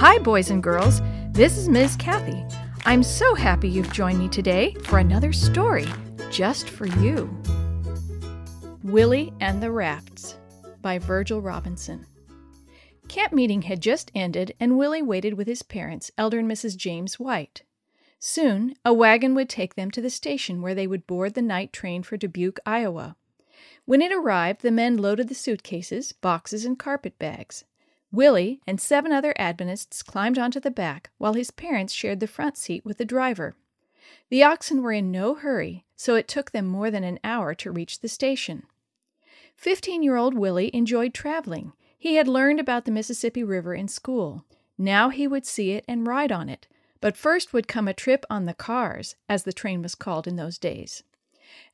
Hi, boys and girls. This is Ms. Kathy. I'm so happy you've joined me today for another story just for you. Willie and the Rafts by Virgil Robinson. Camp meeting had just ended, and Willie waited with his parents, Elder and Mrs. James White. Soon, a wagon would take them to the station where they would board the night train for Dubuque, Iowa. When it arrived, the men loaded the suitcases, boxes, and carpet bags. Willie and seven other Adventists climbed onto the back, while his parents shared the front seat with the driver. The oxen were in no hurry, so it took them more than an hour to reach the station. Fifteen year old Willie enjoyed traveling. He had learned about the Mississippi River in school. Now he would see it and ride on it, but first would come a trip on the cars, as the train was called in those days.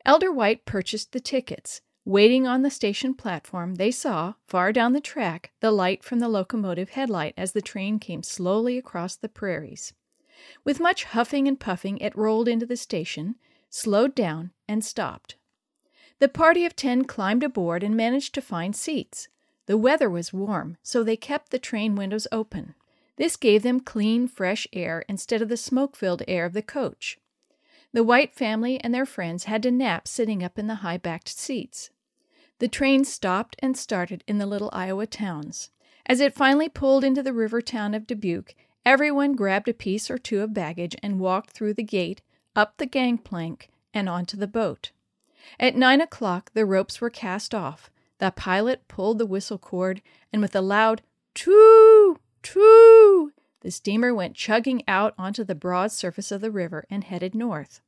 Elder White purchased the tickets. Waiting on the station platform, they saw, far down the track, the light from the locomotive headlight as the train came slowly across the prairies. With much huffing and puffing, it rolled into the station, slowed down, and stopped. The party of ten climbed aboard and managed to find seats. The weather was warm, so they kept the train windows open. This gave them clean, fresh air instead of the smoke filled air of the coach. The White family and their friends had to nap sitting up in the high backed seats. The train stopped and started in the little Iowa towns. As it finally pulled into the river town of Dubuque, everyone grabbed a piece or two of baggage and walked through the gate, up the gangplank, and onto the boat. At nine o'clock, the ropes were cast off. The pilot pulled the whistle cord, and with a loud too, too, the steamer went chugging out onto the broad surface of the river and headed north.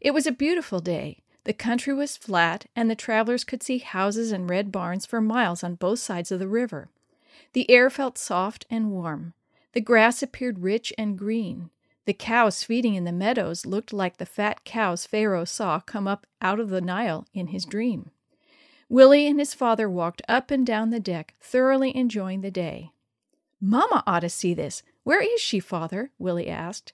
It was a beautiful day. The country was flat, and the travelers could see houses and red barns for miles on both sides of the river. The air felt soft and warm. The grass appeared rich and green. The cows feeding in the meadows looked like the fat cows Pharaoh saw come up out of the Nile in his dream. Willie and his father walked up and down the deck, thoroughly enjoying the day. Mamma ought to see this. Where is she, father? Willie asked.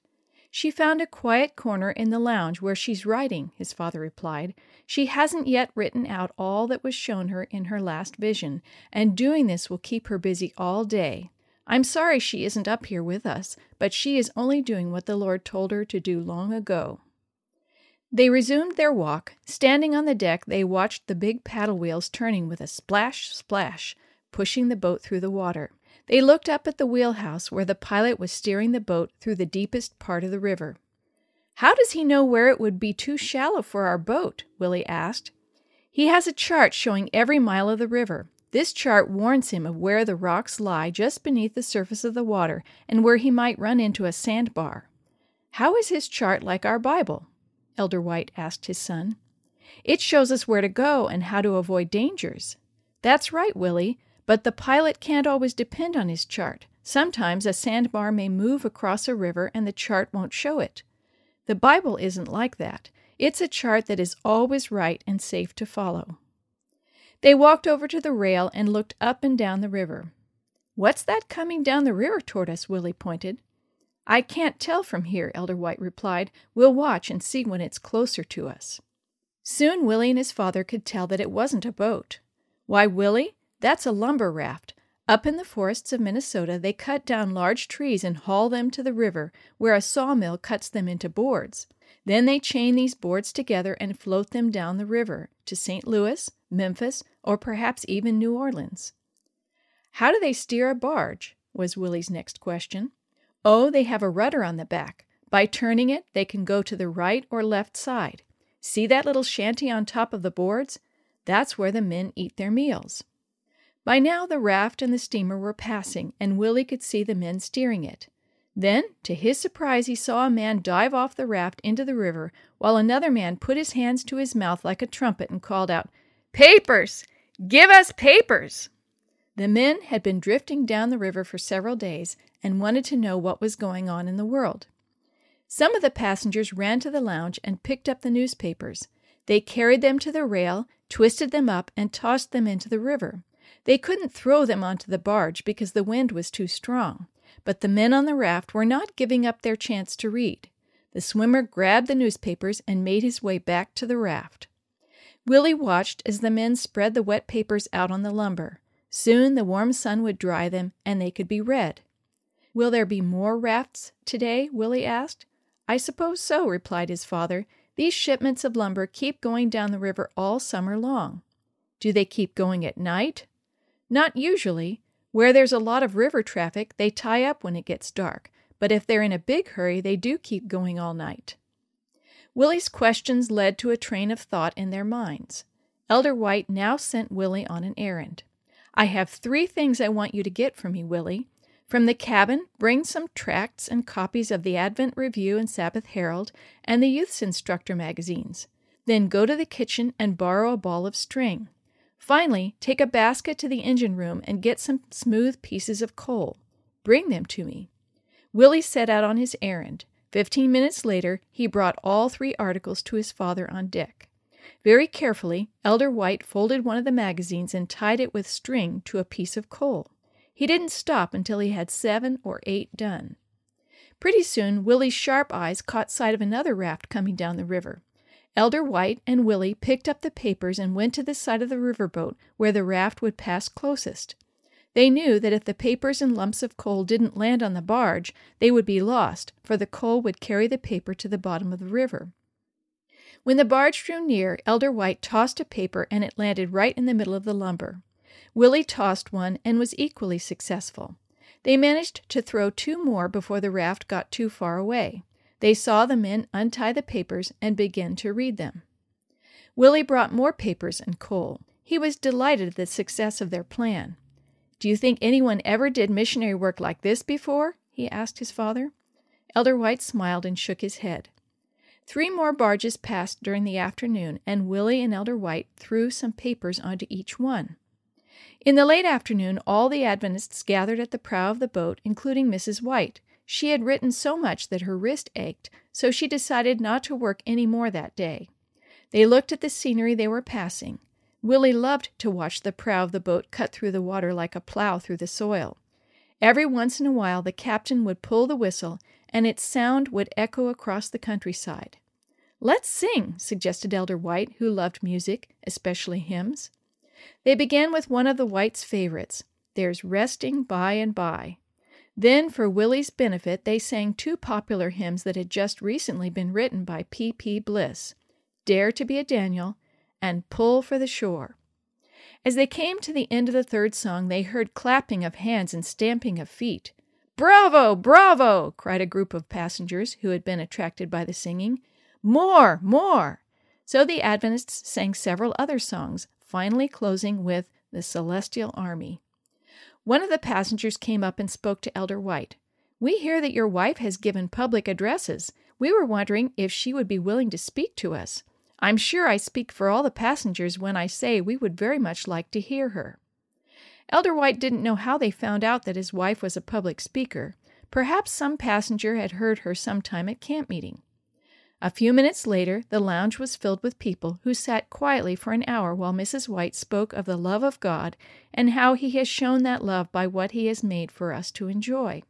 She found a quiet corner in the lounge where she's writing, his father replied. She hasn't yet written out all that was shown her in her last vision, and doing this will keep her busy all day. I'm sorry she isn't up here with us, but she is only doing what the Lord told her to do long ago. They resumed their walk. Standing on the deck, they watched the big paddle wheels turning with a splash, splash, pushing the boat through the water. They looked up at the wheelhouse where the pilot was steering the boat through the deepest part of the river. How does he know where it would be too shallow for our boat? Willie asked. He has a chart showing every mile of the river. This chart warns him of where the rocks lie just beneath the surface of the water and where he might run into a sandbar. How is his chart like our Bible? Elder White asked his son. It shows us where to go and how to avoid dangers. That's right, Willie. But the pilot can't always depend on his chart. Sometimes a sandbar may move across a river and the chart won't show it. The Bible isn't like that. It's a chart that is always right and safe to follow. They walked over to the rail and looked up and down the river. What's that coming down the river toward us? Willie pointed. I can't tell from here, Elder White replied. We'll watch and see when it's closer to us. Soon Willie and his father could tell that it wasn't a boat. Why, Willie, that's a lumber raft. Up in the forests of Minnesota, they cut down large trees and haul them to the river, where a sawmill cuts them into boards. Then they chain these boards together and float them down the river to St. Louis, Memphis, or perhaps even New Orleans. How do they steer a barge? was Willie's next question. Oh, they have a rudder on the back. By turning it, they can go to the right or left side. See that little shanty on top of the boards? That's where the men eat their meals. By now the raft and the steamer were passing, and Willie could see the men steering it. Then, to his surprise, he saw a man dive off the raft into the river, while another man put his hands to his mouth like a trumpet and called out, Papers! Give us papers! The men had been drifting down the river for several days and wanted to know what was going on in the world. Some of the passengers ran to the lounge and picked up the newspapers. They carried them to the rail, twisted them up, and tossed them into the river. They couldn't throw them onto the barge because the wind was too strong, but the men on the raft were not giving up their chance to read. The swimmer grabbed the newspapers and made his way back to the raft. Willie watched as the men spread the wet papers out on the lumber. Soon the warm sun would dry them and they could be read. Will there be more rafts today? Willie asked. I suppose so, replied his father. These shipments of lumber keep going down the river all summer long. Do they keep going at night? Not usually. Where there's a lot of river traffic, they tie up when it gets dark, but if they're in a big hurry, they do keep going all night. Willie's questions led to a train of thought in their minds. Elder White now sent Willie on an errand. I have three things I want you to get for me, Willie. From the cabin, bring some tracts and copies of the Advent Review and Sabbath Herald and the Youth's Instructor magazines. Then go to the kitchen and borrow a ball of string. Finally, take a basket to the engine room and get some smooth pieces of coal. Bring them to me. Willie set out on his errand. Fifteen minutes later, he brought all three articles to his father on deck. Very carefully, Elder White folded one of the magazines and tied it with string to a piece of coal. He didn't stop until he had seven or eight done. Pretty soon, Willie's sharp eyes caught sight of another raft coming down the river. Elder White and Willie picked up the papers and went to the side of the riverboat where the raft would pass closest. They knew that if the papers and lumps of coal didn't land on the barge, they would be lost, for the coal would carry the paper to the bottom of the river. When the barge drew near, Elder White tossed a paper and it landed right in the middle of the lumber. Willie tossed one and was equally successful. They managed to throw two more before the raft got too far away. They saw the men untie the papers and begin to read them. Willie brought more papers and coal. He was delighted at the success of their plan. Do you think anyone ever did missionary work like this before? he asked his father. Elder White smiled and shook his head. Three more barges passed during the afternoon, and Willie and Elder White threw some papers onto each one. In the late afternoon, all the Adventists gathered at the prow of the boat, including Mrs. White, she had written so much that her wrist ached, so she decided not to work any more that day. They looked at the scenery they were passing. Willie loved to watch the prow of the boat cut through the water like a plow through the soil. Every once in a while the captain would pull the whistle, and its sound would echo across the countryside. Let's sing, suggested Elder White, who loved music, especially hymns. They began with one of the Whites' favorites, There's Resting by and by. Then, for Willie's benefit, they sang two popular hymns that had just recently been written by P. P. Bliss Dare to be a Daniel and Pull for the Shore. As they came to the end of the third song, they heard clapping of hands and stamping of feet. Bravo! Bravo! cried a group of passengers who had been attracted by the singing. More! More! So the Adventists sang several other songs, finally closing with The Celestial Army. One of the passengers came up and spoke to Elder White. We hear that your wife has given public addresses. We were wondering if she would be willing to speak to us. I'm sure I speak for all the passengers when I say we would very much like to hear her. Elder White didn't know how they found out that his wife was a public speaker. Perhaps some passenger had heard her sometime at camp meeting. A few minutes later, the lounge was filled with people who sat quietly for an hour while Mrs. White spoke of the love of God and how He has shown that love by what He has made for us to enjoy.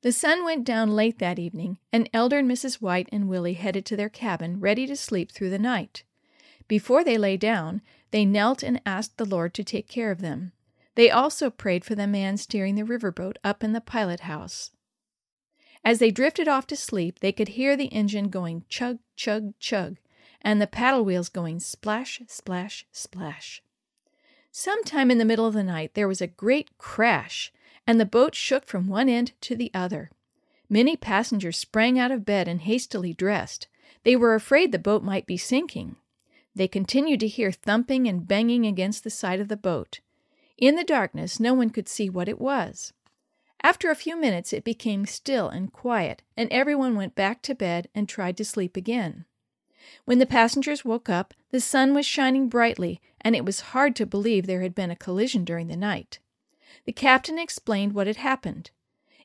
The sun went down late that evening, and Elder and Mrs. White and Willie headed to their cabin, ready to sleep through the night. Before they lay down, they knelt and asked the Lord to take care of them. They also prayed for the man steering the riverboat up in the pilot house. As they drifted off to sleep, they could hear the engine going chug, chug, chug, and the paddle wheels going splash, splash, splash. Sometime in the middle of the night there was a great crash, and the boat shook from one end to the other. Many passengers sprang out of bed and hastily dressed. They were afraid the boat might be sinking. They continued to hear thumping and banging against the side of the boat. In the darkness, no one could see what it was. After a few minutes, it became still and quiet, and everyone went back to bed and tried to sleep again. When the passengers woke up, the sun was shining brightly, and it was hard to believe there had been a collision during the night. The captain explained what had happened.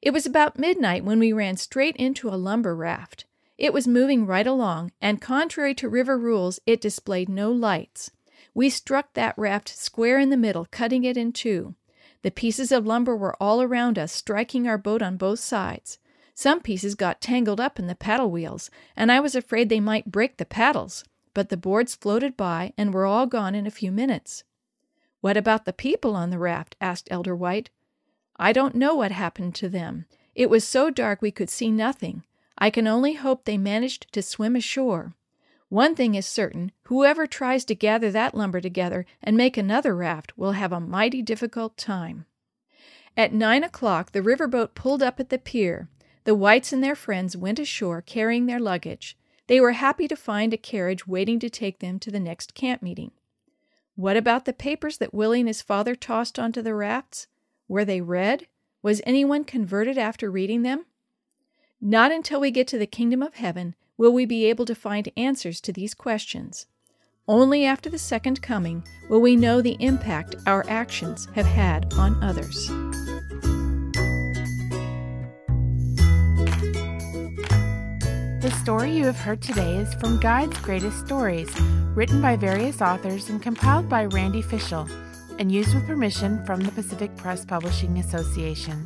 It was about midnight when we ran straight into a lumber raft. It was moving right along, and contrary to river rules, it displayed no lights. We struck that raft square in the middle, cutting it in two. The pieces of lumber were all around us, striking our boat on both sides. Some pieces got tangled up in the paddle wheels, and I was afraid they might break the paddles, but the boards floated by and were all gone in a few minutes. What about the people on the raft? asked Elder White. I don't know what happened to them. It was so dark we could see nothing. I can only hope they managed to swim ashore. One thing is certain whoever tries to gather that lumber together and make another raft will have a mighty difficult time. At nine o'clock, the riverboat pulled up at the pier. The Whites and their friends went ashore carrying their luggage. They were happy to find a carriage waiting to take them to the next camp meeting. What about the papers that Willie and his father tossed onto the rafts? Were they read? Was anyone converted after reading them? Not until we get to the kingdom of heaven will we be able to find answers to these questions. Only after the second coming will we know the impact our actions have had on others. The story you have heard today is from Guide's Greatest Stories, written by various authors and compiled by Randy Fishell, and used with permission from the Pacific Press Publishing Association.